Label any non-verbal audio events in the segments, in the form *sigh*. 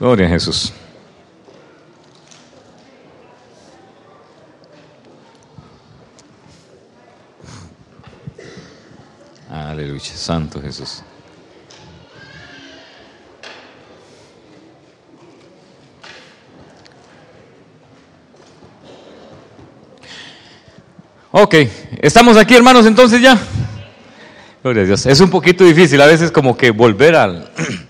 Gloria a Jesús. Aleluya, Santo Jesús. Ok, estamos aquí hermanos entonces ya. Gloria a Dios. Es un poquito difícil a veces como que volver al, *clears throat*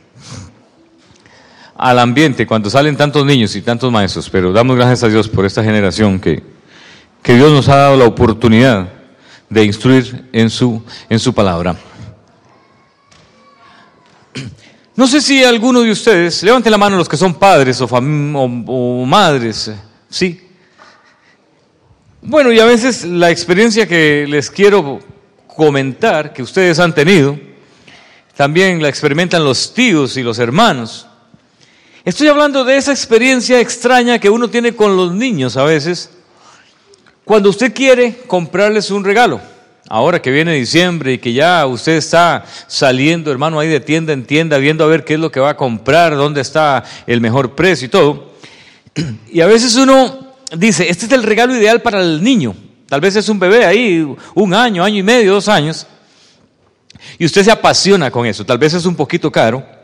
al ambiente cuando salen tantos niños y tantos maestros, pero damos gracias a Dios por esta generación que, que Dios nos ha dado la oportunidad de instruir en su, en su palabra. No sé si alguno de ustedes, levanten la mano los que son padres o, o madres, sí, bueno, y a veces la experiencia que les quiero comentar, que ustedes han tenido, también la experimentan los tíos y los hermanos. Estoy hablando de esa experiencia extraña que uno tiene con los niños a veces, cuando usted quiere comprarles un regalo. Ahora que viene diciembre y que ya usted está saliendo, hermano, ahí de tienda en tienda, viendo a ver qué es lo que va a comprar, dónde está el mejor precio y todo. Y a veces uno dice, este es el regalo ideal para el niño. Tal vez es un bebé ahí, un año, año y medio, dos años. Y usted se apasiona con eso. Tal vez es un poquito caro.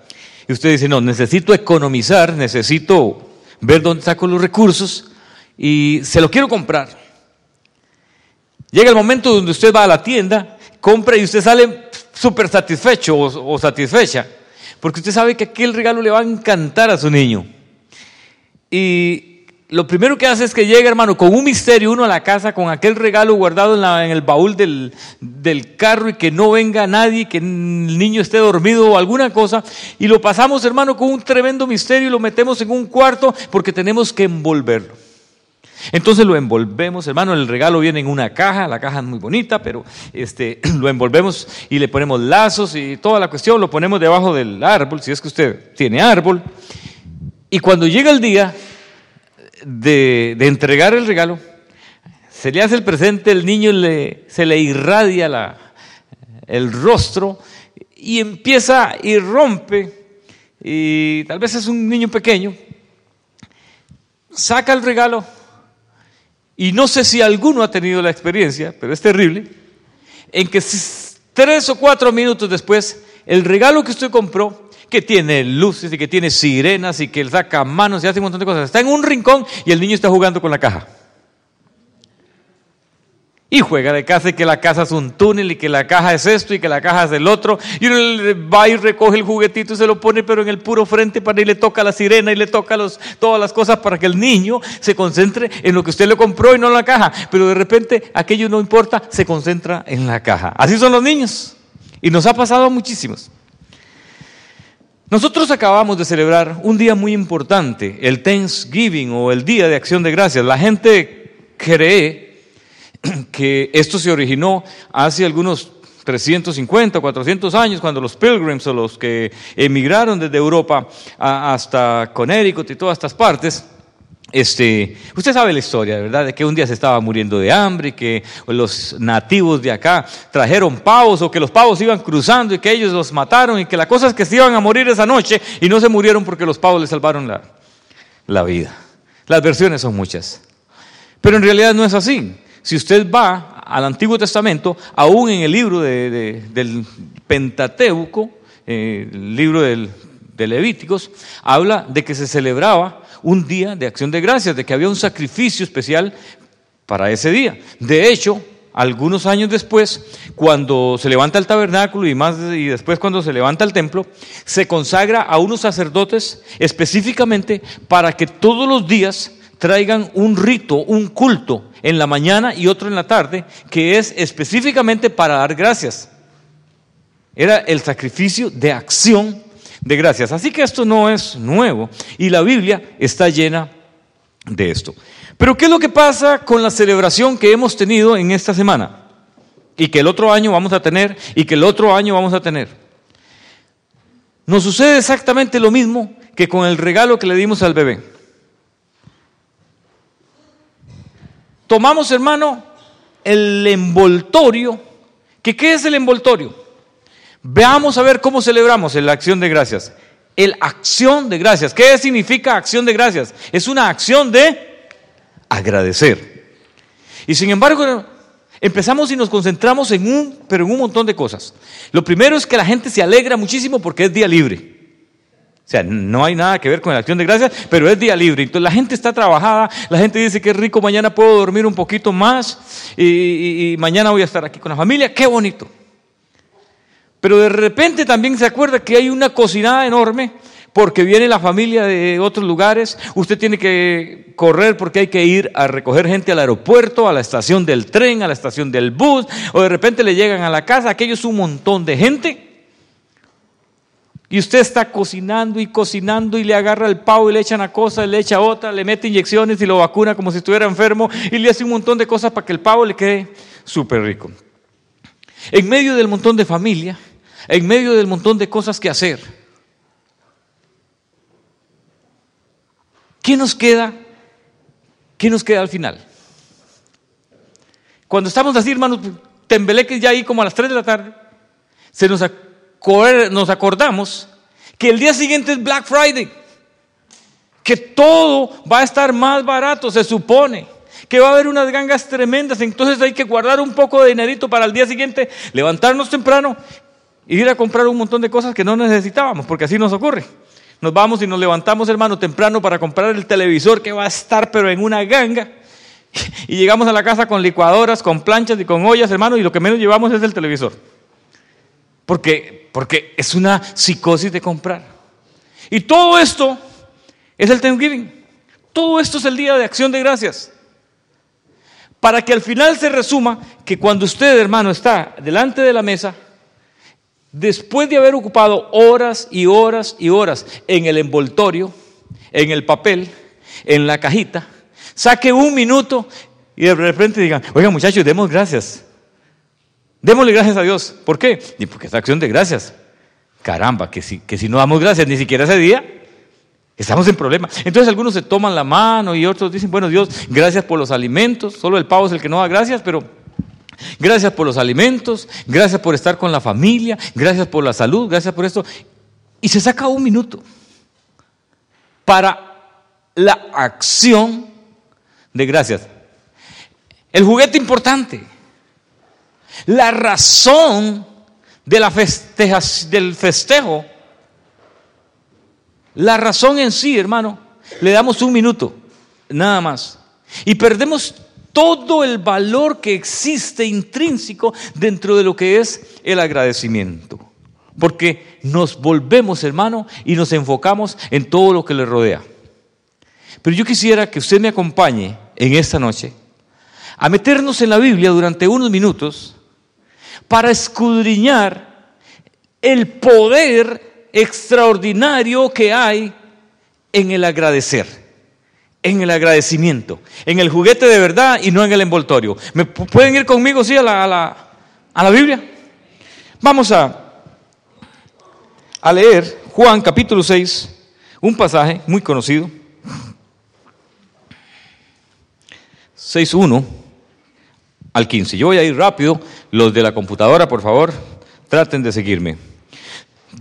Y usted dice, no, necesito economizar, necesito ver dónde saco los recursos y se lo quiero comprar. Llega el momento donde usted va a la tienda, compra y usted sale súper satisfecho o, o satisfecha. Porque usted sabe que aquel regalo le va a encantar a su niño. Y lo primero que hace es que llega, hermano, con un misterio uno a la casa, con aquel regalo guardado en, el baúl del, carro y que no venga nadie, que el niño esté dormido o alguna cosa. Y lo pasamos, hermano, con un tremendo misterio y lo metemos en un cuarto porque tenemos que envolverlo. Entonces lo envolvemos, hermano, el regalo viene en una caja, la caja es muy bonita, pero este, *clears throat* lo envolvemos y le ponemos lazos y toda la cuestión, lo ponemos debajo del árbol, si es que usted tiene árbol. Y cuando llega el día, de, entregar el regalo, se le hace el presente, el niño se le irradia la, el rostro y empieza y rompe, y tal vez es un niño pequeño, saca el regalo, y no sé si alguno ha tenido la experiencia, pero es terrible, en que tres o cuatro minutos después, el regalo que usted compró que tiene luces y que tiene sirenas y que él saca manos y hace un montón de cosas. Está en un rincón y el niño está jugando con la caja. Y juega de casa y que la casa es un túnel y que la caja es esto y que la caja es el otro. Y uno va y recoge el juguetito y se lo pone pero en el puro frente para y le toca la sirena y le toca los, todas las cosas para que el niño se concentre en lo que usted le compró y no en la caja. Pero de repente aquello no importa, se concentra en la caja. Así son los niños. Y nos ha pasado a muchísimos. Nosotros acabamos de celebrar un día muy importante, el Thanksgiving o el Día de Acción de Gracias. La gente cree *clears throat* que esto se originó hace algunos 350, 400 años, cuando los pilgrims o los que emigraron desde Europa hasta Connecticut y todas estas partes, este, usted sabe la historia, ¿verdad? De que un día se estaba muriendo de hambre y que los nativos de acá trajeron pavos o que los pavos iban cruzando y que ellos los mataron y que la cosa es que se iban a morir esa noche y no se murieron porque los pavos les salvaron la, la vida. Las versiones son muchas. Pero en realidad no es así. Si usted va al Antiguo Testamento, aún en el libro del Pentateuco, eh, el libro de Levíticos, habla de que se celebraba un día de acción de gracias, de que había un sacrificio especial para ese día. De hecho, algunos años después, cuando se levanta el tabernáculo y más y después cuando se levanta el templo, se consagra a unos sacerdotes específicamente para que todos los días traigan un rito, un culto en la mañana y otro en la tarde, que es específicamente para dar gracias. Era el sacrificio de acción de gracias. Así que esto no es nuevo y la Biblia está llena de esto. Pero ¿qué es lo que pasa con la celebración que hemos tenido en esta semana? Y que el otro año vamos a tener y que el otro año vamos a tener. Nos sucede exactamente lo mismo que con el regalo que le dimos al bebé. Tomamos, hermano, el envoltorio. ¿Que ¿Qué es el envoltorio? Veamos a ver cómo celebramos la acción de gracias. El acción de gracias. ¿Qué significa acción de gracias? Es una acción de agradecer. Y sin embargo, empezamos y nos concentramos en un, pero en un montón de cosas. Lo primero es que la gente se alegra muchísimo porque es día libre. O sea, no hay nada que ver con la acción de gracias, pero es día libre. Entonces la gente está trabajada, la gente dice que rico, mañana puedo dormir un poquito más y, y mañana voy a estar aquí con la familia, qué bonito. Pero de repente también se acuerda que hay una cocinada enorme porque viene la familia de otros lugares, usted tiene que correr porque hay que ir a recoger gente al aeropuerto, a la estación del tren, a la estación del bus, o de repente le llegan a la casa, aquello es un montón de gente. Y usted está cocinando y cocinando y le agarra el pavo y le echa una cosa, le echa otra, le mete inyecciones y lo vacuna como si estuviera enfermo y le hace un montón de cosas para que el pavo le quede súper rico. En medio del montón de familia, en medio del montón de cosas que hacer. ¿Qué nos queda? ¿Qué nos queda al final? Cuando estamos así, hermanos, tembeleques ya ahí como a las 3 de la tarde, se nos, nos acordamos que el día siguiente es Black Friday, que todo va a estar más barato, se supone que va a haber unas gangas tremendas, entonces hay que guardar un poco de dinerito para el día siguiente, levantarnos temprano y ir a comprar un montón de cosas que no necesitábamos, porque así nos ocurre. Nos vamos y nos levantamos, hermano, temprano para comprar el televisor que va a estar, pero en una ganga. *laughs* Y llegamos a la casa con licuadoras, con planchas y con ollas, hermano, y lo que menos llevamos es el televisor. Porque, porque es una psicosis de comprar. Y todo esto es el Thanksgiving. Todo esto es el día de acción de gracias. Para que al final se resuma que cuando usted, hermano, está delante de la mesa, después de haber ocupado horas y horas y horas en el envoltorio, en el papel, en la cajita, saque un minuto y de repente digan, oiga muchachos, demos gracias. Démosle gracias a Dios. ¿Por qué? Y porque es acción de gracias. Caramba, que si, que si no damos gracias ni siquiera ese día, estamos en problema. Entonces algunos se toman la mano y otros dicen, bueno Dios, gracias por los alimentos. Solo el pavo es el que no da gracias, pero Gracias por los alimentos, gracias por estar con la familia, gracias por la salud, gracias por esto. Y se saca un minuto para la acción de gracias. El juguete importante, la razón de la del festejo, la razón en sí, hermano, le damos un minuto, nada más. Y perdemos todo el valor que existe intrínseco dentro de lo que es el agradecimiento. Porque nos volvemos, hermano, y nos enfocamos en todo lo que le rodea. Pero yo quisiera que usted me acompañe en esta noche a meternos en la Biblia durante unos minutos para escudriñar el poder extraordinario que hay en el agradecer en el agradecimiento, en el juguete de verdad y no en el envoltorio. ¿Me pueden ir conmigo, sí, a la, a la, Biblia? Vamos a, a leer Juan capítulo 6, un pasaje muy conocido. 6.1 al 15. Yo voy a ir rápido. Los de la computadora, por favor, traten de seguirme.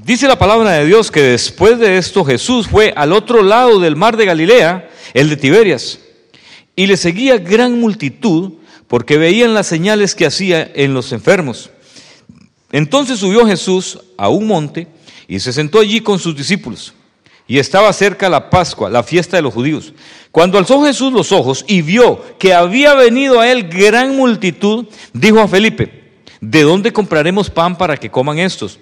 Dice la palabra de Dios que después de esto Jesús fue al otro lado del mar de Galilea, el de Tiberias, y le seguía gran multitud porque veían las señales que hacía en los enfermos. Entonces subió Jesús a un monte y se sentó allí con sus discípulos. Y estaba cerca la Pascua, la fiesta de los judíos. Cuando alzó Jesús los ojos y vio que había venido a él gran multitud, dijo a Felipe, ¿de dónde compraremos pan para que coman estos?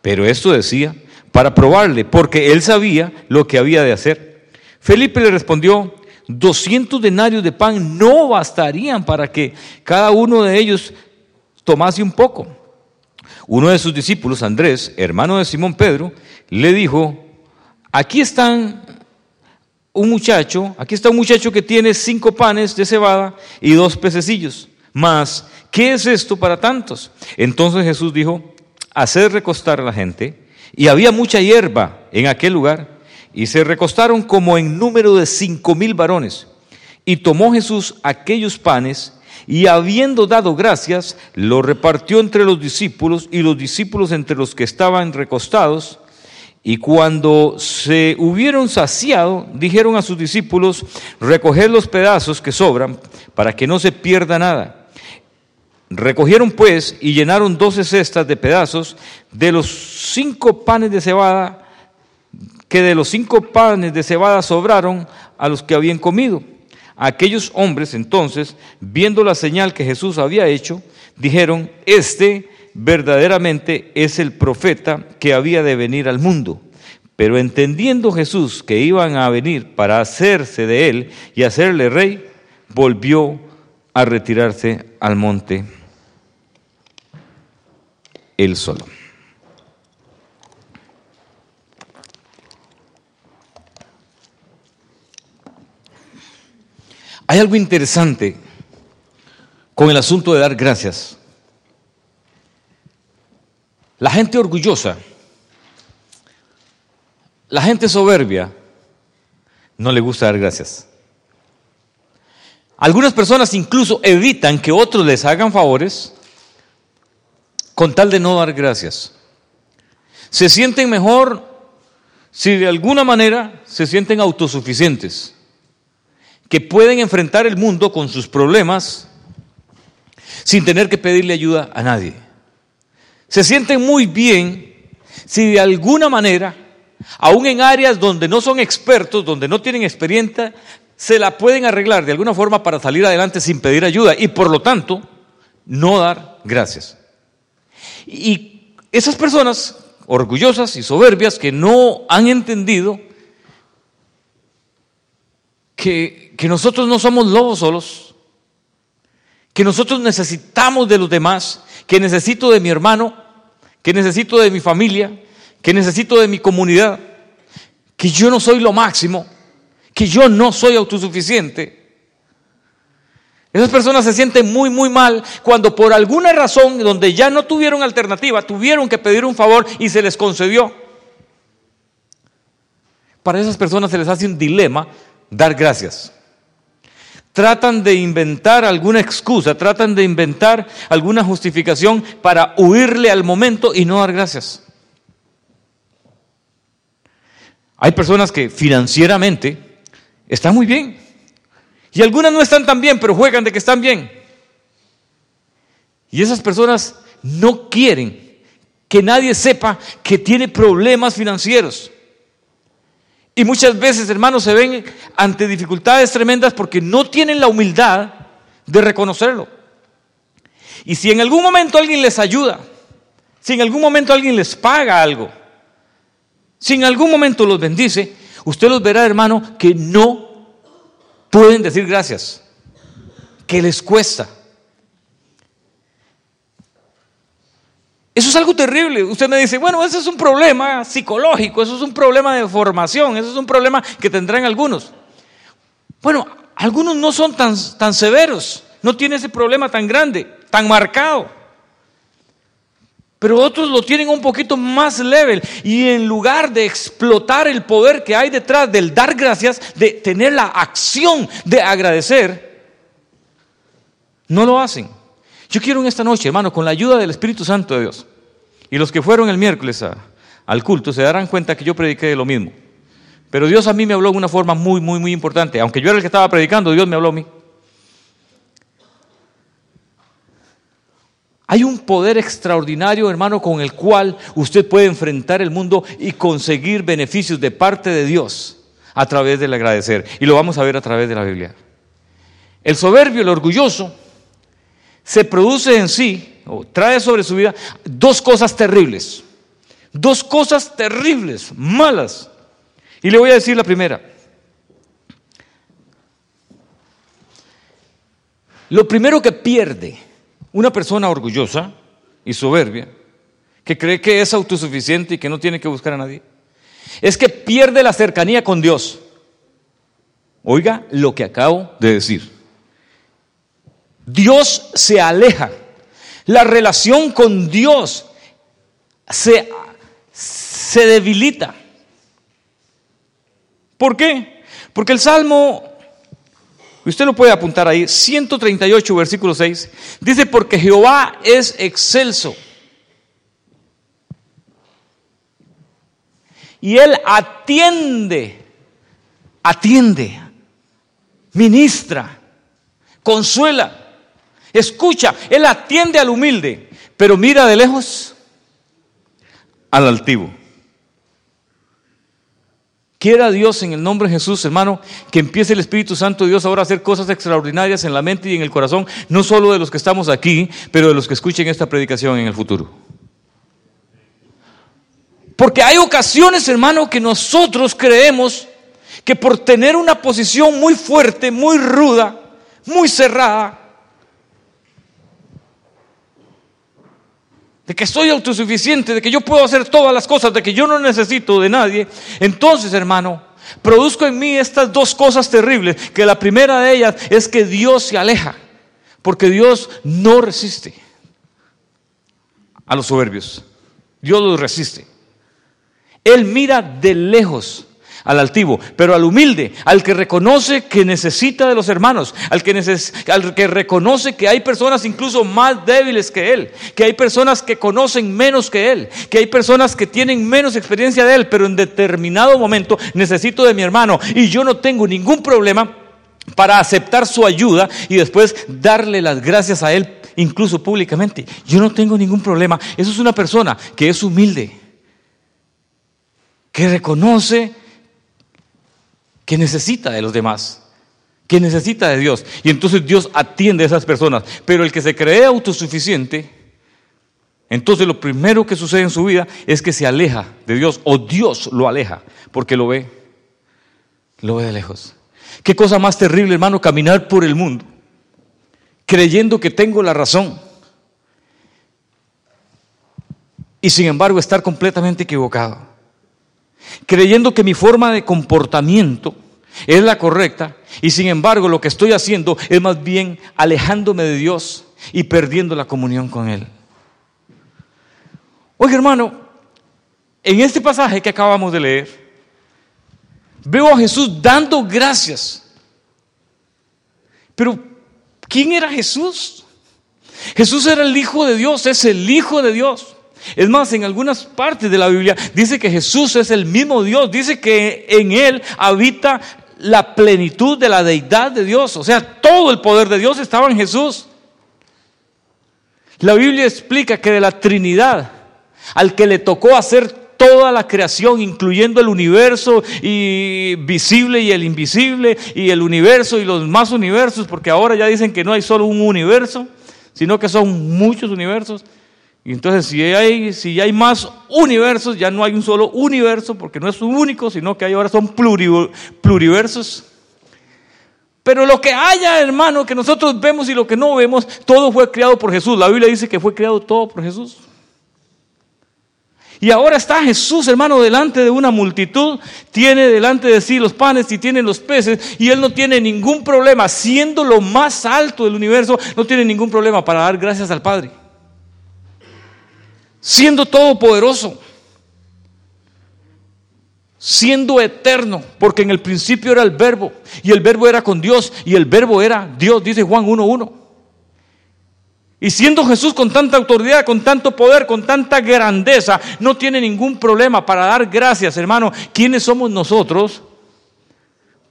Pero esto decía para probarle, porque él sabía lo que había de hacer. Felipe le respondió, 200 denarios de pan no bastarían para que cada uno de ellos tomase un poco. Uno de sus discípulos, Andrés, hermano de Simón Pedro, le dijo, aquí están un muchacho, aquí está un muchacho que tiene cinco panes de cebada y dos pececillos. Mas, ¿qué es esto para tantos? Entonces Jesús dijo, hacer recostar a la gente, y había mucha hierba en aquel lugar, y se recostaron como en número de cinco mil varones. Y tomó Jesús aquellos panes, y habiendo dado gracias, lo repartió entre los discípulos, y los discípulos entre los que estaban recostados, Y cuando se hubieron saciado, dijeron a sus discípulos, recoged los pedazos que sobran para que no se pierda nada. Recogieron pues y llenaron doce cestas de pedazos de los cinco panes de cebada, que de los cinco panes de cebada sobraron a los que habían comido. Aquellos hombres entonces, viendo la señal que Jesús había hecho, dijeron, este verdaderamente es el profeta que había de venir al mundo. Pero entendiendo Jesús que iban a venir para hacerse de él y hacerle rey, volvió a retirarse al monte él solo. Hay algo interesante con el asunto de dar gracias. La gente orgullosa, la gente soberbia, no le gusta dar gracias. Algunas personas incluso evitan que otros les hagan favores con tal de no dar gracias. Se sienten mejor si de alguna manera se sienten autosuficientes, que pueden enfrentar el mundo con sus problemas sin tener que pedirle ayuda a nadie. Se sienten muy bien si de alguna manera, aún en áreas donde no son expertos, donde no tienen experiencia, se la pueden arreglar de alguna forma para salir adelante sin pedir ayuda y por lo tanto no dar gracias. Y esas personas orgullosas y soberbias que no han entendido que, que nosotros no somos lobos solos, que nosotros necesitamos de los demás, que necesito de mi hermano, que necesito de mi familia, que necesito de mi comunidad, que yo no soy lo máximo, que yo no soy autosuficiente. Esas personas se sienten muy, muy mal cuando por alguna razón, donde ya no tuvieron alternativa, tuvieron que pedir un favor y se les concedió. Para esas personas se les hace un dilema dar gracias. Tratan de inventar alguna excusa, tratan de inventar alguna justificación para huirle al momento y no dar gracias. Hay personas que financieramente están muy bien y algunas no están tan bien, pero juegan de que están bien. Y esas personas no quieren que nadie sepa que tiene problemas financieros. Y muchas veces, hermanos, se ven ante dificultades tremendas porque no tienen la humildad de reconocerlo. Y si en algún momento alguien les ayuda, si en algún momento alguien les paga algo, si en algún momento los bendice, usted los verá, hermano, que no pueden decir gracias, que les cuesta. Eso es algo terrible. Usted me dice, bueno, eso es un problema psicológico, eso es un problema de formación, eso es un problema que tendrán algunos. Bueno, algunos no son tan, tan severos, no tienen ese problema tan grande, tan marcado. Pero otros lo tienen un poquito más level y en lugar de explotar el poder que hay detrás del dar gracias, de tener la acción de agradecer, no lo hacen. Yo quiero en esta noche, hermano, con la ayuda del Espíritu Santo de Dios, y los que fueron el miércoles al culto se darán cuenta que yo prediqué de lo mismo. Pero Dios a mí me habló de una forma muy, muy, muy importante. Aunque yo era el que estaba predicando, Dios me habló a mí. Hay un poder extraordinario, hermano, con el cual usted puede enfrentar el mundo y conseguir beneficios de parte de Dios a través del agradecer. Y lo vamos a ver a través de la Biblia. El soberbio, el orgulloso, se produce en sí, o trae sobre su vida, dos cosas terribles. Dos cosas terribles, malas. Y le voy a decir la primera. Lo primero que pierde una persona orgullosa y soberbia, que cree que es autosuficiente y que no tiene que buscar a nadie, es que pierde la cercanía con Dios. Oiga lo que acabo de decir. Dios se aleja. La relación con Dios se, se debilita. ¿Por qué? Porque el Salmo, usted lo puede apuntar ahí, 138, versículo 6, dice, porque Jehová es excelso Y Él atiende, atiende, ministra, consuela, escucha. Él atiende al humilde, pero mira de lejos al altivo. Quiera Dios en el nombre de Jesús, hermano, que empiece el Espíritu Santo de Dios ahora a hacer cosas extraordinarias en la mente y en el corazón, no solo de los que estamos aquí, pero de los que escuchen esta predicación en el futuro. Porque hay ocasiones, hermano, que nosotros creemos que por tener una posición muy fuerte, muy ruda, muy cerrada, de que soy autosuficiente, de que yo puedo hacer todas las cosas, de que yo no necesito de nadie, entonces, hermano, produzco en mí estas dos cosas terribles, que la primera de ellas es que Dios se aleja, porque Dios no resiste a los soberbios, Dios los resiste. Él mira de lejos al altivo, pero al humilde, al que reconoce que necesita de los hermanos, al que, al que reconoce que hay personas incluso más débiles que él, que hay personas que conocen menos que él, que hay personas que tienen menos experiencia de él, pero en determinado momento necesito de mi hermano y yo no tengo ningún problema para aceptar su ayuda y después darle las gracias a él incluso públicamente. Yo no tengo ningún problema. Eso es una persona que es humilde, que reconoce que necesita de los demás, que necesita de Dios. Y entonces Dios atiende a esas personas. Pero el que se cree autosuficiente, entonces lo primero que sucede en su vida es que se aleja de Dios o Dios lo aleja porque lo ve, lo ve de lejos. Qué cosa más terrible, hermano, caminar por el mundo creyendo que tengo la razón y sin embargo estar completamente equivocado creyendo que mi forma de comportamiento es la correcta y sin embargo lo que estoy haciendo es más bien alejándome de Dios y perdiendo la comunión con Él. Oye hermano, en este pasaje que acabamos de leer, veo a Jesús dando gracias. Pero, ¿quién era Jesús? Jesús era el Hijo de Dios, es el Hijo de Dios. Es más, en algunas partes de la Biblia dice que Jesús es el mismo Dios, dice que en Él habita la plenitud de la deidad de Dios, o sea, todo el poder de Dios estaba en Jesús. La Biblia explica que de la Trinidad, al que le tocó hacer toda la creación, incluyendo el universo y visible y el invisible, y el universo y los más universos, porque ahora ya dicen que no hay solo un universo, sino que son muchos universos. Y entonces si hay, si hay más universos, ya no hay un solo universo, porque no es un único, sino que hay ahora son pluriversos. Pero lo que haya, hermano, que nosotros vemos y lo que no vemos, todo fue creado por Jesús. La Biblia dice que fue creado todo por Jesús. Y ahora está Jesús, hermano, delante de una multitud, tiene delante de sí los panes y tiene los peces, y él no tiene ningún problema, siendo lo más alto del universo, no tiene ningún problema para dar gracias al Padre siendo todopoderoso, siendo eterno, porque en el principio era el verbo, y el verbo era con Dios, y el verbo era Dios, dice Juan 1.1. Y siendo Jesús con tanta autoridad, con tanto poder, con tanta grandeza, no tiene ningún problema para dar gracias, hermano. ¿Quiénes somos nosotros?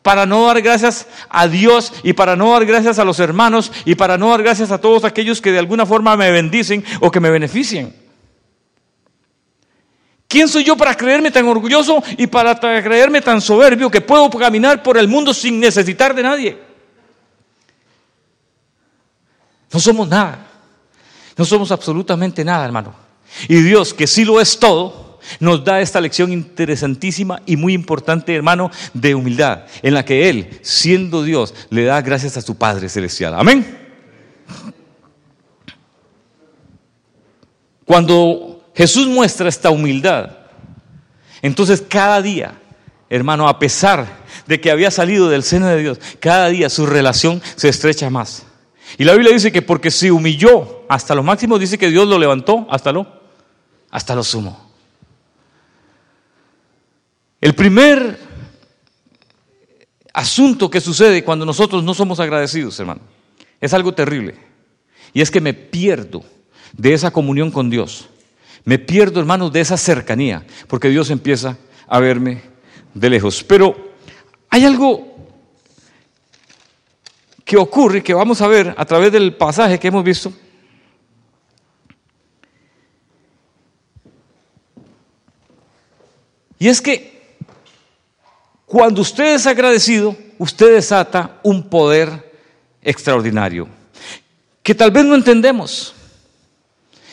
Para no dar gracias a Dios y para no dar gracias a los hermanos y para no dar gracias a todos aquellos que de alguna forma me bendicen o que me beneficien. ¿Quién soy yo para creerme tan orgulloso y para creerme tan soberbio que puedo caminar por el mundo sin necesitar de nadie? No somos nada. No somos absolutamente nada, hermano. Y Dios, que sí lo es todo, nos da esta lección interesantísima y muy importante, hermano, de humildad, en la que Él, siendo Dios, le da gracias a su Padre Celestial. Amén. Cuando Jesús muestra esta humildad. Entonces cada día, hermano, a pesar de que había salido del seno de Dios, cada día su relación se estrecha más. Y la Biblia dice que porque se humilló hasta lo máximo, dice que Dios lo levantó hasta lo, hasta lo sumo. El primer asunto que sucede cuando nosotros no somos agradecidos, hermano, es algo terrible. Y es que me pierdo de esa comunión con Dios. Me pierdo, hermanos, de esa cercanía, porque Dios empieza a verme de lejos. Pero hay algo que ocurre, que vamos a ver a través del pasaje que hemos visto. Y es que cuando usted es agradecido, usted desata un poder extraordinario, que tal vez no entendemos,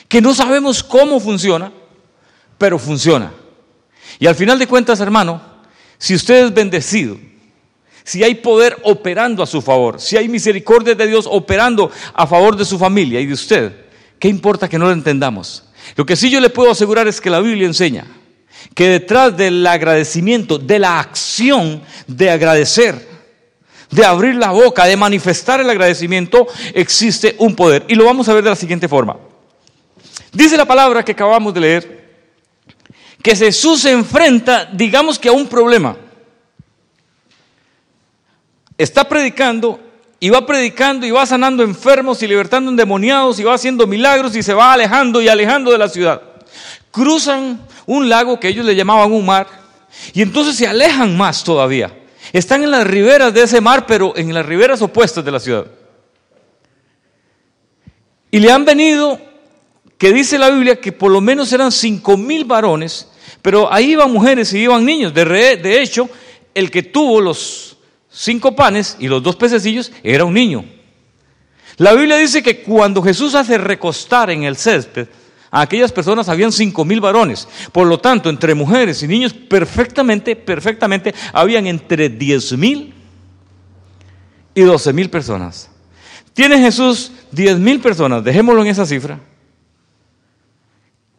que no sabemos cómo funciona, pero funciona. Y al final de cuentas, hermano, si usted es bendecido, si hay poder operando a su favor, si hay misericordia de Dios operando a favor de su familia y de usted, ¿qué importa que no lo entendamos? Lo que sí yo le puedo asegurar es que la Biblia enseña que detrás del agradecimiento, de la acción de agradecer, de abrir la boca, de manifestar el agradecimiento, existe un poder. Y lo vamos a ver de la siguiente forma. Dice la palabra que acabamos de leer, que Jesús se enfrenta, digamos que a un problema. Está predicando y va predicando y va sanando enfermos y libertando endemoniados y va haciendo milagros y se va alejando y alejando de la ciudad. Cruzan un lago que ellos le llamaban un mar y entonces se alejan más todavía. Están en las riberas de ese mar, pero en las riberas opuestas de la ciudad. Y le han venido, que dice la Biblia, que por lo menos eran cinco mil varones, pero ahí iban mujeres y iban niños. De, hecho, el que tuvo los cinco panes y los dos pececillos era un niño. La Biblia dice que cuando Jesús hace recostar en el césped, a aquellas personas habían cinco mil varones. Por lo tanto, entre mujeres y niños, perfectamente, perfectamente, habían entre diez mil y doce mil personas. Tiene Jesús diez mil personas, dejémoslo en esa cifra.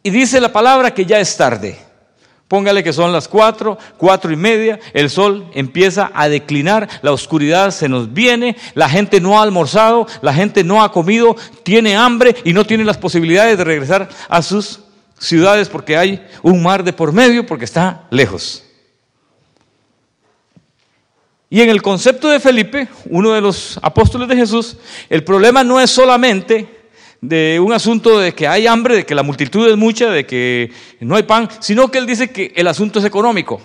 Y dice la palabra que ya es tarde. Póngale que son las cuatro, cuatro y media, el sol empieza a declinar, la oscuridad se nos viene, la gente no ha almorzado, la gente no ha comido, tiene hambre y no tiene las posibilidades de regresar a sus ciudades porque hay un mar de por medio, porque está lejos. Y en el concepto de Felipe, uno de los apóstoles de Jesús, el problema no es solamente de un asunto de que hay hambre, de que la multitud es mucha, de que no hay pan, sino que él dice que el asunto es económico.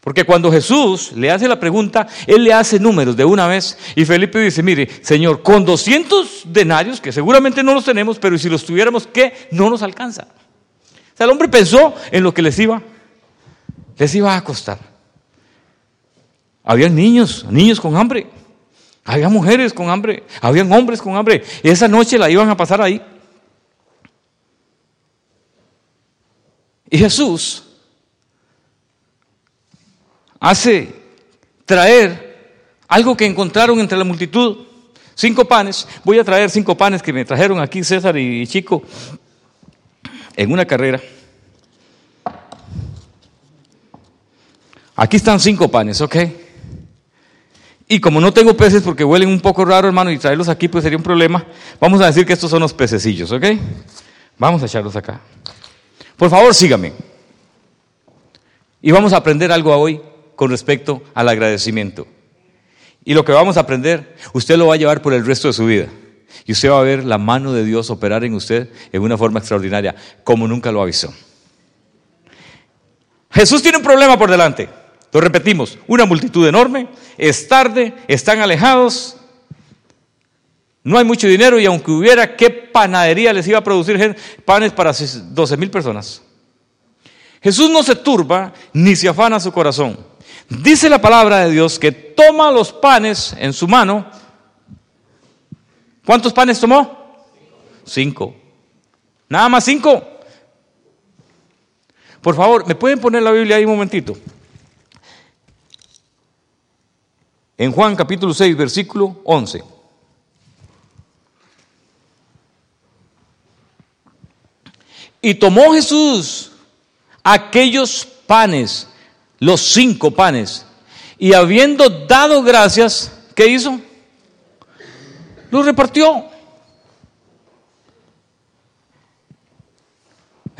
Porque cuando Jesús le hace la pregunta, él le hace números de una vez y Felipe dice, mire, Señor, con 200 denarios, que seguramente no los tenemos, pero si los tuviéramos, ¿qué? No nos alcanza. O sea, el hombre pensó en lo que les iba, les iba a costar. Habían niños, niños con hambre. Había mujeres con hambre, habían hombres con hambre. Y esa noche la iban a pasar ahí. Y Jesús hace traer algo que encontraron entre la multitud. Cinco panes. Voy a traer cinco panes que me trajeron aquí César y Chico en una carrera. Aquí están cinco panes, ¿ok? Y como no tengo peces porque huelen un poco raro, hermano, y traerlos aquí pues sería un problema, vamos a decir que estos son los pececillos, ¿ok? Vamos a echarlos acá. Por favor, sígame. Y vamos a aprender algo hoy con respecto al agradecimiento. Y lo que vamos a aprender, usted lo va a llevar por el resto de su vida. Y usted va a ver la mano de Dios operar en usted en una forma extraordinaria, como nunca lo avisó. Jesús tiene un problema por delante. Lo repetimos, una multitud enorme, es tarde, están alejados, no hay mucho dinero y aunque hubiera, ¿qué panadería les iba a producir panes para 12 mil personas? Jesús no se turba ni se afana su corazón. Dice la palabra de Dios que toma los panes en su mano. ¿Cuántos panes tomó? Cinco. Nada más cinco. Por favor, ¿me pueden poner la Biblia ahí un momentito? En Juan capítulo 6, versículo 11. Y tomó Jesús aquellos panes, los cinco panes, y habiendo dado gracias, ¿qué hizo? Los repartió.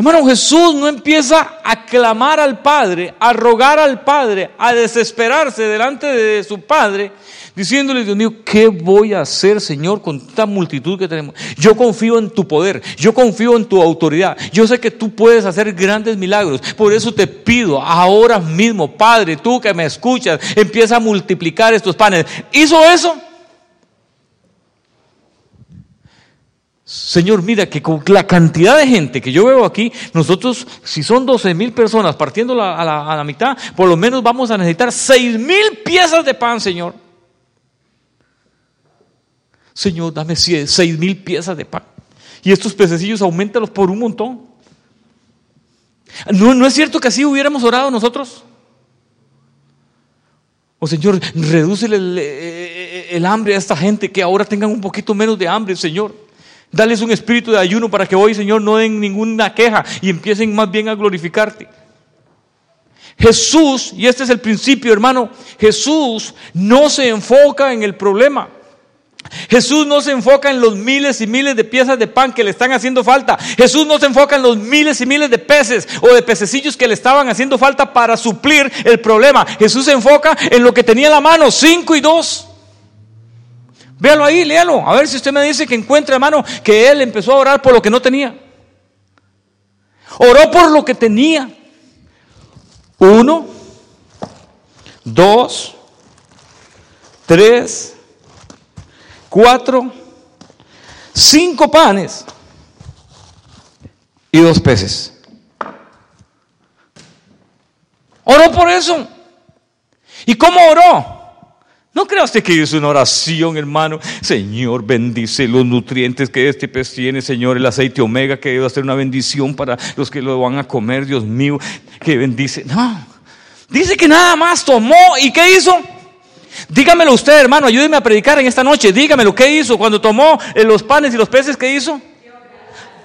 Hermano, Jesús no empieza a clamar al Padre, a rogar al Padre, a desesperarse delante de su Padre, diciéndole, Dios mío, ¿qué voy a hacer, Señor, con esta multitud que tenemos? Yo confío en tu poder, yo confío en tu autoridad, yo sé que tú puedes hacer grandes milagros, por eso te pido ahora mismo, Padre, tú que me escuchas, empieza a multiplicar estos panes. ¿Hizo eso? Señor, mira que con la cantidad de gente que yo veo aquí, nosotros, si son 12 mil personas partiendo a, la, mitad, por lo menos vamos a necesitar 6 mil piezas de pan, Señor. Señor, dame seis mil piezas de pan. Y estos pececillos aumentalos por un montón. ¿No, ¿No es cierto que así hubiéramos orado nosotros? O Señor, reduce el, el, hambre a esta gente, que ahora tengan un poquito menos de hambre, Señor. Dales un espíritu de ayuno para que hoy, Señor, no den ninguna queja y empiecen más bien a glorificarte. Jesús, y este es el principio, hermano, Jesús no se enfoca en el problema. Jesús no se enfoca en los miles y miles de piezas de pan que le están haciendo falta. Jesús no se enfoca en los miles y miles de peces o de pececillos que le estaban haciendo falta para suplir el problema. Jesús se enfoca en lo que tenía en la mano, cinco y dos. Véalo ahí, léalo. A ver si usted me dice que encuentra, hermano, que él empezó a orar por lo que no tenía. Oró por lo que tenía. Uno, dos, tres, cuatro, cinco panes y dos peces. Oró por eso. ¿Y cómo oró? No crea usted que hizo una oración, hermano. Señor, bendice los nutrientes que este pez tiene, Señor, el aceite omega que debe ser una bendición para los que lo van a comer, Dios mío, que bendice. No, dice que nada más tomó y ¿qué hizo? Dígamelo usted, hermano, ayúdeme a predicar en esta noche. Dígamelo, ¿qué hizo cuando tomó eh, los panes y los peces? ¿Qué hizo?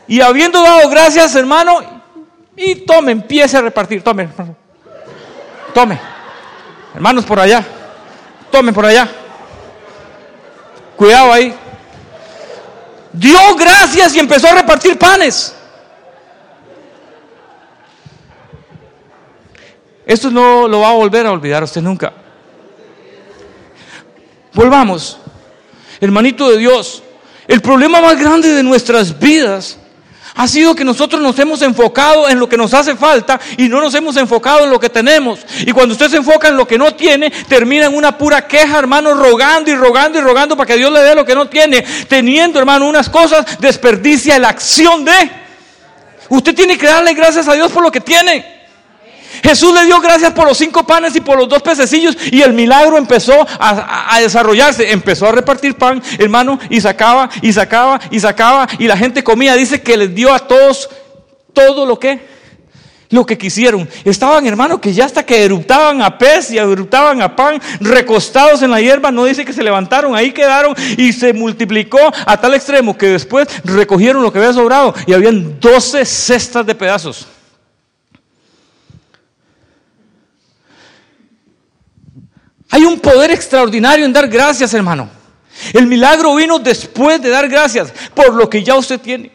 Y habiendo dado gracias, hermano, y tome, empiece a repartir. Tome, tome. Hermanos por allá, tome por allá. Cuidado ahí. Dio gracias y empezó a repartir panes. Esto no lo va a volver a olvidar usted nunca. Volvamos. Hermanito de Dios, el problema más grande de nuestras vidas ha sido que nosotros nos hemos enfocado en lo que nos hace falta y no nos hemos enfocado en lo que tenemos. Y cuando usted se enfoca en lo que no tiene, termina en una pura queja, hermano, rogando y rogando y rogando para que Dios le dé lo que no tiene. Teniendo, hermano, unas cosas, desperdicia la acción de. Usted tiene que darle gracias a Dios por lo que tiene. Jesús le dio gracias por los cinco panes y por los dos pececillos y el milagro empezó a, desarrollarse. Empezó a repartir pan, hermano, y sacaba y sacaba y sacaba y la gente comía. Dice que les dio a todos todo lo que lo que quisieron. Estaban, hermano, que ya hasta que eruptaban a pez y eruptaban a pan, recostados en la hierba, no dice que se levantaron, ahí quedaron y se multiplicó a tal extremo que después recogieron lo que había sobrado y habían 12 cestas de pedazos. Hay un poder extraordinario en dar gracias, hermano. El milagro vino después de dar gracias por lo que ya usted tiene.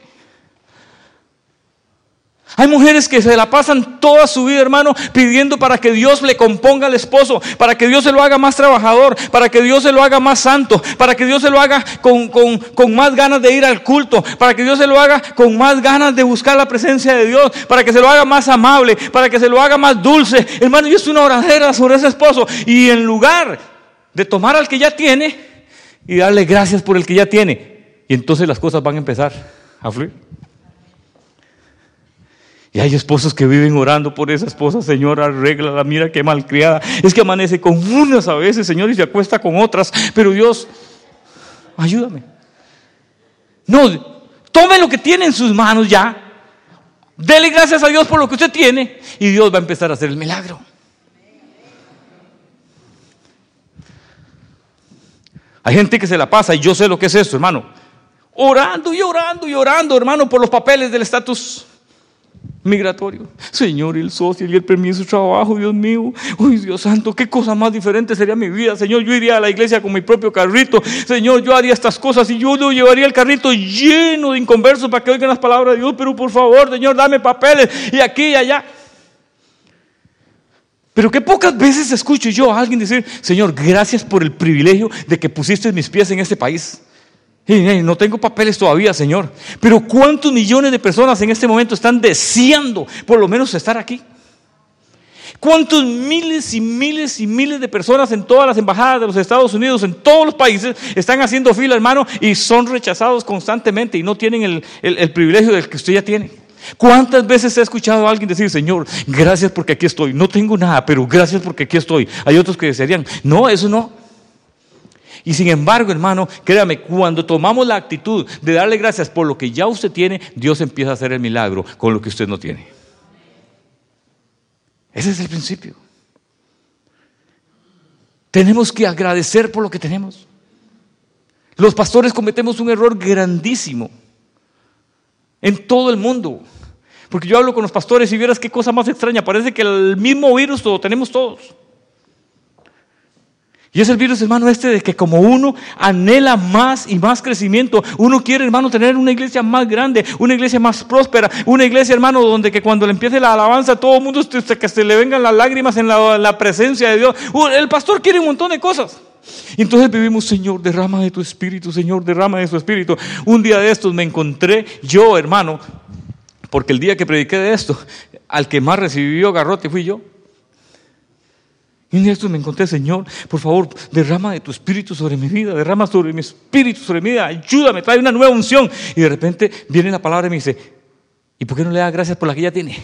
Hay mujeres que se la pasan toda su vida, hermano, pidiendo para que Dios le componga al esposo, para que Dios se lo haga más trabajador, para que Dios se lo haga más santo, para que Dios se lo haga con, con, más ganas de ir al culto, para que Dios se lo haga con más ganas de buscar la presencia de Dios, para que se lo haga más amable, para que se lo haga más dulce. Hermano, y es una oradera sobre ese esposo. Y en lugar de tomar al que ya tiene y darle gracias por el que ya tiene, y entonces las cosas van a empezar a fluir. Y hay esposos que viven orando por esa esposa, Señor, arregla mira qué malcriada. Es que amanece con unas a veces, Señor, y se acuesta con otras. Pero Dios, ayúdame. No, tome lo que tiene en sus manos ya. Dele gracias a Dios por lo que usted tiene y Dios va a empezar a hacer el milagro. Hay gente que se la pasa y yo sé lo que es eso, hermano. Orando y orando y orando, hermano, por los papeles del estatus migratorio. Señor, el social y el permiso de trabajo, Dios mío. Uy, Dios santo, qué cosa más diferente sería mi vida. Señor, yo iría a la iglesia con mi propio carrito. Señor, yo haría estas cosas y yo lo llevaría el carrito lleno de inconversos para que oigan las palabras de Dios. Pero por favor, Señor, dame papeles y aquí y allá. Pero qué pocas veces escucho yo a alguien decir, Señor, gracias por el privilegio de que pusiste mis pies en este país. No tengo papeles todavía, Señor. Pero ¿cuántos millones de personas en este momento están deseando por lo menos estar aquí? ¿Cuántos miles y miles y miles de personas en todas las embajadas de los Estados Unidos, en todos los países, están haciendo fila, hermano, y son rechazados constantemente y no tienen el, el privilegio del que usted ya tiene? ¿Cuántas veces he escuchado a alguien decir, Señor, gracias porque aquí estoy? No tengo nada, pero gracias porque aquí estoy. Hay otros que desearían, no, eso no. Y sin embargo, hermano, créame, cuando tomamos la actitud de darle gracias por lo que ya usted tiene, Dios empieza a hacer el milagro con lo que usted no tiene. Ese es el principio. Tenemos que agradecer por lo que tenemos. Los pastores cometemos un error grandísimo en todo el mundo. Porque yo hablo con los pastores y vieras qué cosa más extraña. Parece que el mismo virus lo tenemos todos. Y es el virus, hermano, este de que como uno anhela más y más crecimiento, uno quiere, hermano, tener una iglesia más grande, una iglesia más próspera, una iglesia, hermano, donde que cuando le empiece la alabanza, todo el mundo que se le vengan las lágrimas en la, presencia de Dios. Uh, el pastor quiere un montón de cosas. Entonces vivimos, Señor, derrama de tu espíritu, Señor, derrama de tu espíritu. Un día de estos me encontré yo, hermano, porque el día que prediqué de esto, al que más recibió garrote fui yo. Y un día estos me encontré, Señor, por favor, derrama de tu espíritu sobre mi vida, derrama sobre mi espíritu, sobre mi vida, ayúdame, trae una nueva unción. Y de repente viene la palabra y me dice, ¿y por qué no le da gracias por la que ya tiene?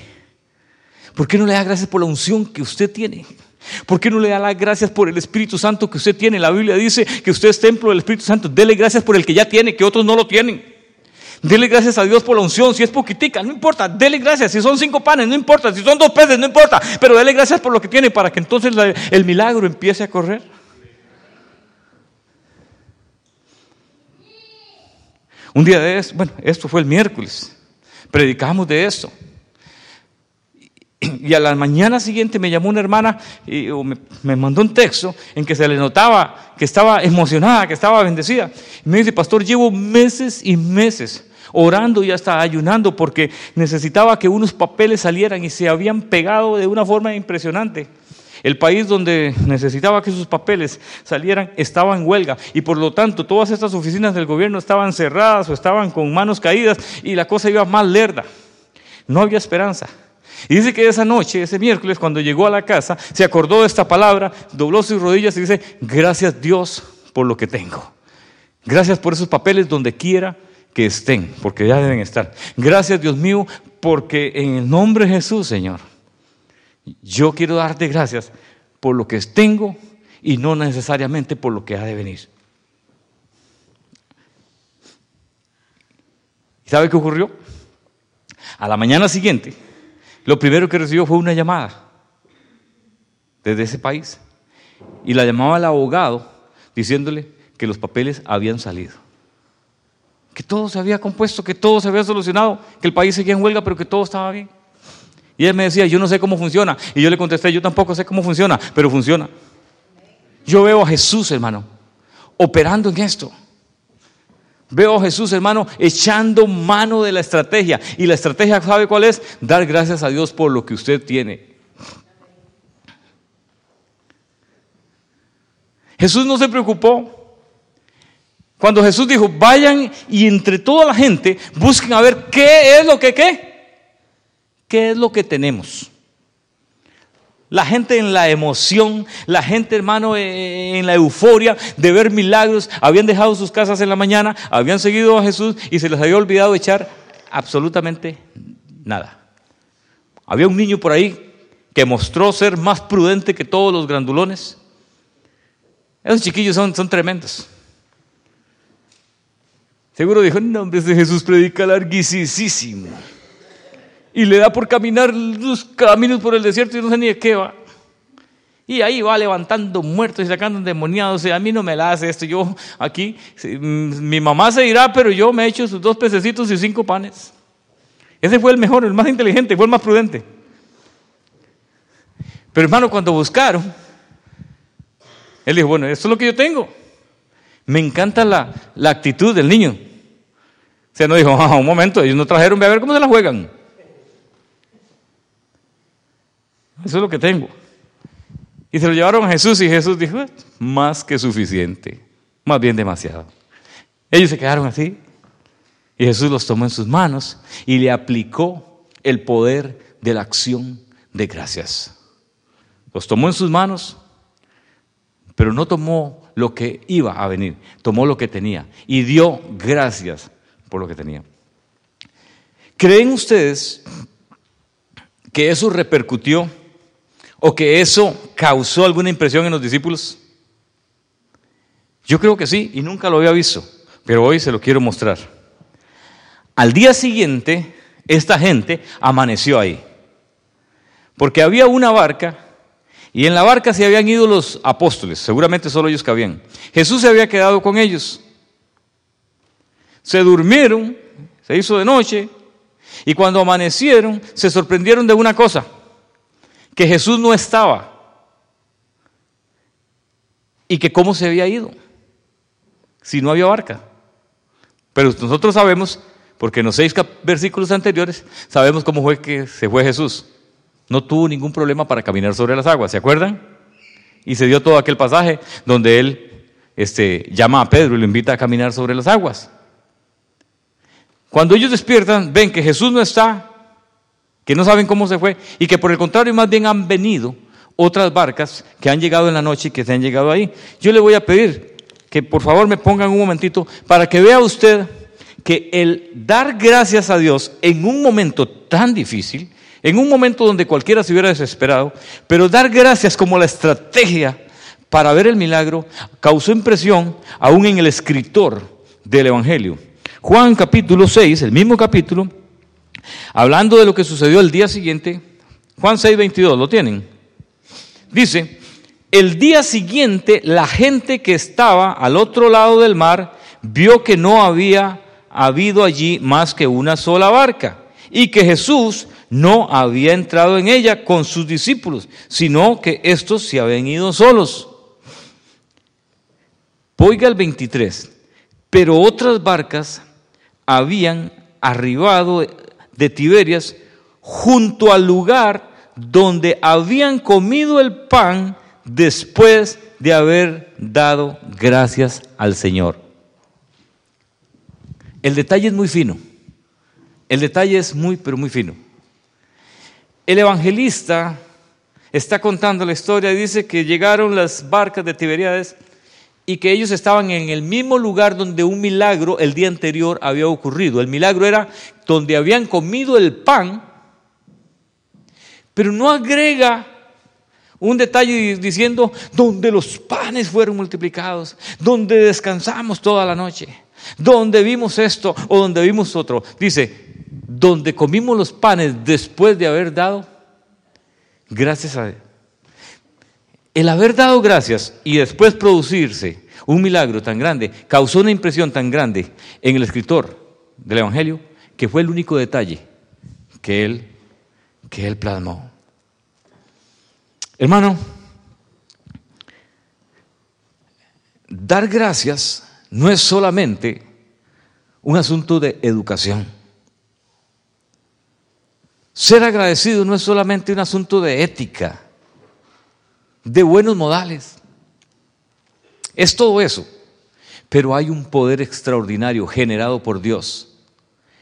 ¿Por qué no le da gracias por la unción que usted tiene? ¿Por qué no le da las gracias por el Espíritu Santo que usted tiene? La Biblia dice que usted es templo del Espíritu Santo. Dele gracias por el que ya tiene, que otros no lo tienen. Dele gracias a Dios por la unción, si es poquitica, no importa. Dele gracias, si son cinco panes, no importa. Si son dos peces, no importa. Pero dele gracias por lo que tiene para que entonces el milagro empiece a correr. Un día de eso, bueno, esto fue el miércoles. Predicamos de esto. Y a la mañana siguiente me llamó una hermana y me, mandó un texto en que se le notaba que estaba emocionada, que estaba bendecida. Y me dice, pastor, llevo meses y meses orando y hasta ayunando porque necesitaba que unos papeles salieran y se habían pegado de una forma impresionante. El país donde necesitaba que sus papeles salieran estaba en huelga y por lo tanto todas estas oficinas del gobierno estaban cerradas o estaban con manos caídas y la cosa iba más lerda. No había esperanza. Y dice que esa noche, ese miércoles, cuando llegó a la casa, se acordó de esta palabra, dobló sus rodillas y dice, gracias Dios por lo que tengo. Gracias por esos papeles donde quiera que estén, porque ya deben estar. Gracias Dios mío, porque en el nombre de Jesús, Señor, yo quiero darte gracias por lo que tengo y no necesariamente por lo que ha de venir. ¿Y sabe qué ocurrió? A la mañana siguiente, lo primero que recibió fue una llamada desde ese país. Y la llamaba el abogado diciéndole que los papeles habían salido. Que todo se había compuesto, que todo se había solucionado, que el país seguía en huelga, pero que todo estaba bien. Y él me decía, yo no sé cómo funciona. Y yo le contesté, yo tampoco sé cómo funciona, pero funciona. Yo veo a Jesús, hermano, operando en esto. Veo a Jesús, hermano, echando mano de la estrategia. Y la estrategia, ¿sabe cuál es? Dar gracias a Dios por lo que usted tiene. Jesús no se preocupó. Cuando Jesús dijo, vayan y entre toda la gente busquen a ver qué es lo que qué. ¿Qué es lo que tenemos? La gente en la emoción, la gente, hermano, en la euforia de ver milagros, habían dejado sus casas en la mañana, habían seguido a Jesús y se les había olvidado echar absolutamente nada. Había un niño por ahí que mostró ser más prudente que todos los grandulones. Esos chiquillos son, son tremendos. Seguro dijo, no, hombre, de Jesús predica larguísimo y le da por caminar los caminos por el desierto y no sé ni de qué va. Y ahí va levantando muertos y sacando endemoniados. Y a mí no me la hace esto. Yo aquí, mm, mi mamá se irá, pero yo me he hecho sus dos pececitos y cinco panes. Ese fue el mejor, el más inteligente, fue el más prudente. Pero hermano, cuando buscaron, él dijo, bueno, esto es lo que yo tengo. Me encanta la, la actitud del niño. O sea, no dijo, ah, un momento, ellos no trajeron, voy a ver cómo se la juegan. Eso es lo que tengo. Y se lo llevaron a Jesús y Jesús dijo, más que suficiente, más bien demasiado. Ellos se quedaron así. Y Jesús los tomó en sus manos y le aplicó el poder de la acción de gracias. Los tomó en sus manos, pero no tomó lo que iba a venir, tomó lo que tenía y dio gracias por lo que tenía. ¿Creen ustedes que eso repercutió o que eso causó alguna impresión en los discípulos? Yo creo que sí y nunca lo había visto, pero hoy se lo quiero mostrar. Al día siguiente, esta gente amaneció ahí, porque había una barca y en la barca se habían ido los apóstoles, seguramente solo ellos cabían. Jesús se había quedado con ellos. Se durmieron, se hizo de noche, y cuando amanecieron se sorprendieron de una cosa que Jesús no estaba y que cómo se había ido si no había barca. Pero nosotros sabemos, porque en los seis versículos anteriores, sabemos cómo fue que se fue Jesús. No tuvo ningún problema para caminar sobre las aguas, ¿se acuerdan? Y se dio todo aquel pasaje donde él este, llama a Pedro y lo invita a caminar sobre las aguas. Cuando ellos despiertan, ven que Jesús no está, que no saben cómo se fue y que por el contrario más bien han venido otras barcas que han llegado en la noche y que se han llegado ahí. Yo le voy a pedir que por favor me pongan un momentito para que vea usted que el dar gracias a Dios en un momento tan difícil, en un momento donde cualquiera se hubiera desesperado, pero dar gracias como la estrategia para ver el milagro causó impresión aún en el escritor del Evangelio. Juan capítulo 6, el mismo capítulo, Hablando de lo que sucedió el día siguiente, Juan 6, 22, ¿lo tienen? Dice, el día siguiente la gente que estaba al otro lado del mar vio que no había habido allí más que una sola barca y que Jesús no había entrado en ella con sus discípulos, sino que estos se habían ido solos. Oiga el 23, pero otras barcas habían arribado de Tiberias, junto al lugar donde habían comido el pan después de haber dado gracias al Señor. El detalle es muy fino. El detalle es muy, pero muy fino. El evangelista está contando la historia y dice que llegaron las barcas de Tiberiades y que ellos estaban en el mismo lugar donde un milagro el día anterior había ocurrido. El milagro era donde habían comido el pan, pero no agrega un detalle diciendo donde los panes fueron multiplicados, donde descansamos toda la noche, donde vimos esto o donde vimos otro. Dice, donde comimos los panes después de haber dado gracias a Dios. El haber dado gracias y después producirse un milagro tan grande causó una impresión tan grande en el escritor del Evangelio que fue el único detalle que él, que él plasmó. Hermano, dar gracias no es solamente un asunto de educación. Ser agradecido no es solamente un asunto de ética de buenos modales. Es todo eso. Pero hay un poder extraordinario generado por Dios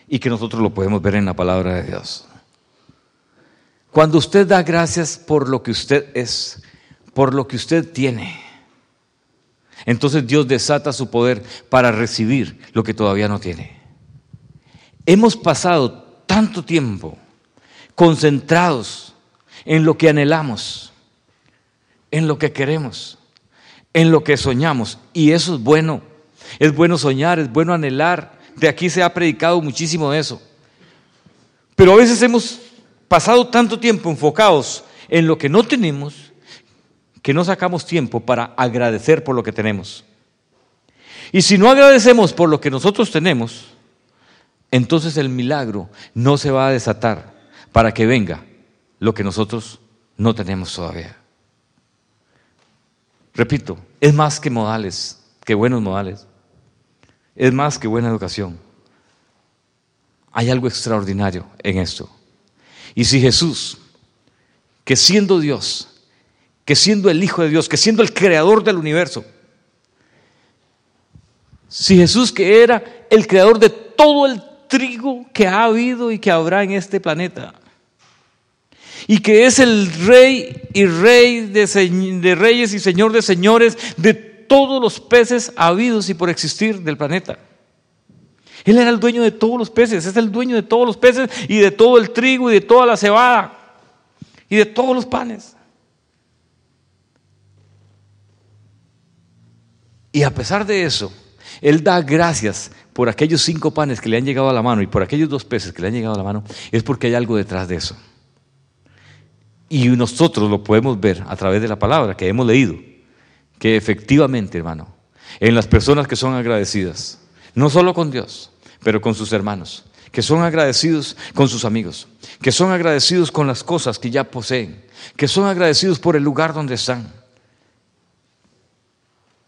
y que nosotros lo podemos ver en la palabra de Dios. Cuando usted da gracias por lo que usted es, por lo que usted tiene, entonces Dios desata su poder para recibir lo que todavía no tiene. Hemos pasado tanto tiempo concentrados en lo que anhelamos, en lo que queremos, en lo que soñamos. Y eso es bueno. Es bueno soñar, es bueno anhelar. De aquí se ha predicado muchísimo de eso. Pero a veces hemos pasado tanto tiempo enfocados en lo que no tenemos que no sacamos tiempo para agradecer por lo que tenemos. Y si no agradecemos por lo que nosotros tenemos, entonces el milagro no se va a desatar para que venga lo que nosotros no tenemos todavía. Repito, es más que modales, que buenos modales. Es más que buena educación. Hay algo extraordinario en esto. Y si Jesús, que siendo Dios, que siendo el Hijo de Dios, que siendo el creador del universo, si Jesús que era el creador de todo el trigo que ha habido y que habrá en este planeta, y que es el rey y rey de, de, reyes y señor de señores de todos los peces habidos y por existir del planeta. Él era el dueño de todos los peces, es el dueño de todos los peces y de todo el trigo y de toda la cebada y de todos los panes. Y a pesar de eso, Él da gracias por aquellos cinco panes que le han llegado a la mano y por aquellos dos peces que le han llegado a la mano, es porque hay algo detrás de eso. Y nosotros lo podemos ver a través de la palabra que hemos leído, que efectivamente, hermano, en las personas que son agradecidas, no solo con Dios, pero con sus hermanos, que son agradecidos con sus amigos, que son agradecidos con las cosas que ya poseen, que son agradecidos por el lugar donde están,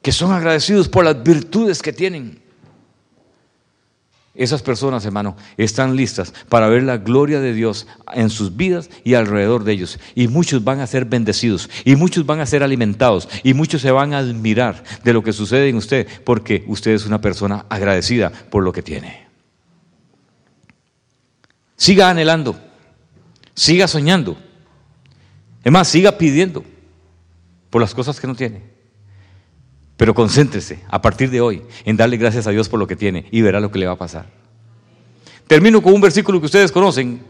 que son agradecidos por las virtudes que tienen. Esas personas, hermano, están listas para ver la gloria de Dios en sus vidas y alrededor de ellos. Y muchos van a ser bendecidos, y muchos van a ser alimentados, y muchos se van a admirar de lo que sucede en usted, porque usted es una persona agradecida por lo que tiene. Siga anhelando, siga soñando. Es más, siga pidiendo por las cosas que no tiene. Pero concéntrese a partir de hoy en darle gracias a Dios por lo que tiene y verá lo que le va a pasar. Termino con un versículo que ustedes conocen,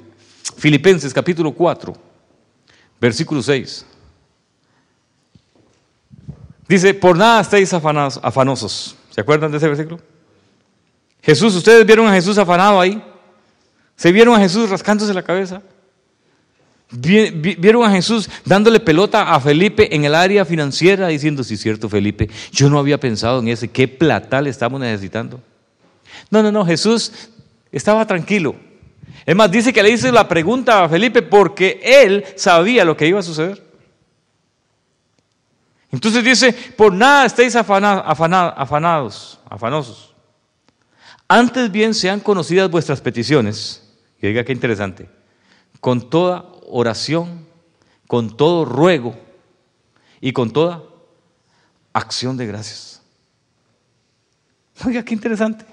Filipenses capítulo 4, versículo 6. Dice, por nada estéis afanosos. ¿Se acuerdan de ese versículo? Jesús, ustedes vieron a Jesús afanado ahí. ¿Se vieron a Jesús rascándose la cabeza? Vieron a Jesús dándole pelota a Felipe en el área financiera, diciendo, sí, cierto, Felipe, yo no había pensado en ese, qué plata le estamos necesitando. No, no, no, Jesús estaba tranquilo. Es más, dice que le hizo la pregunta a Felipe porque él sabía lo que iba a suceder. Entonces dice, por nada estéis afanados, afanosos. Antes bien sean conocidas vuestras peticiones. Y diga qué interesante. Con toda oración, con todo ruego y con toda acción de gracias. Oiga, qué interesante.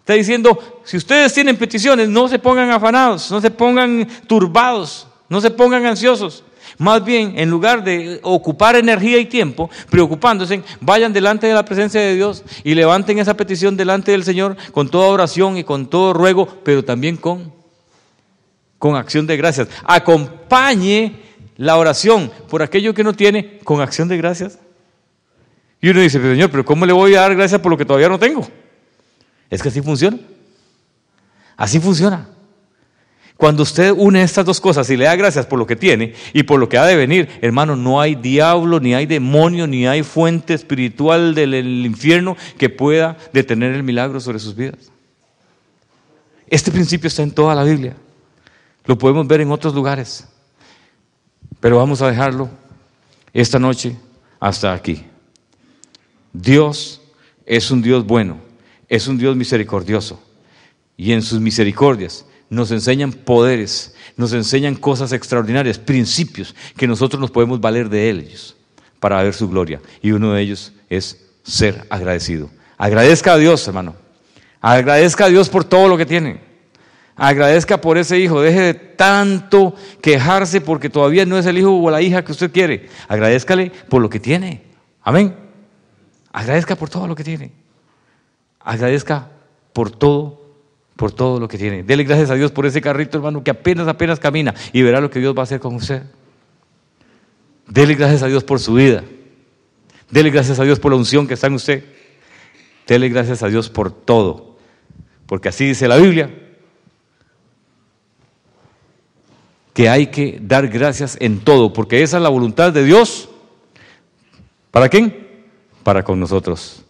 Está diciendo, si ustedes tienen peticiones, no se pongan afanados, no se pongan turbados, no se pongan ansiosos. Más bien, en lugar de ocupar energía y tiempo preocupándose, vayan delante de la presencia de Dios y levanten esa petición delante del Señor con toda oración y con todo ruego, pero también con con acción de gracias. Acompañe la oración por aquello que no tiene con acción de gracias. Y uno dice, Señor, pero ¿cómo le voy a dar gracias por lo que todavía no tengo? Es que así funciona. Así funciona. Cuando usted une estas dos cosas y le da gracias por lo que tiene y por lo que ha de venir, hermano, no hay diablo, ni hay demonio, ni hay fuente espiritual del infierno que pueda detener el milagro sobre sus vidas. Este principio está en toda la Biblia. Lo podemos ver en otros lugares. Pero vamos a dejarlo esta noche hasta aquí. Dios es un Dios bueno, es un Dios misericordioso. Y en sus misericordias nos enseñan poderes, nos enseñan cosas extraordinarias, principios que nosotros nos podemos valer de ellos para ver su gloria. Y uno de ellos es ser agradecido. Agradezca a Dios, hermano. Agradezca a Dios por todo lo que tiene. Agradezca por ese hijo, deje de tanto quejarse porque todavía no es el hijo o la hija que usted quiere. Agradezcale por lo que tiene. Amén. Agradezca por todo lo que tiene. Agradezca por todo, por todo lo que tiene. Dele gracias a Dios por ese carrito, hermano, que apenas, apenas camina y verá lo que Dios va a hacer con usted. Dele gracias a Dios por su vida. Dele gracias a Dios por la unción que está en usted. Dele gracias a Dios por todo. Porque así dice la Biblia. Que hay que dar gracias en todo, porque esa es la voluntad de Dios. ¿Para quién? Para con nosotros.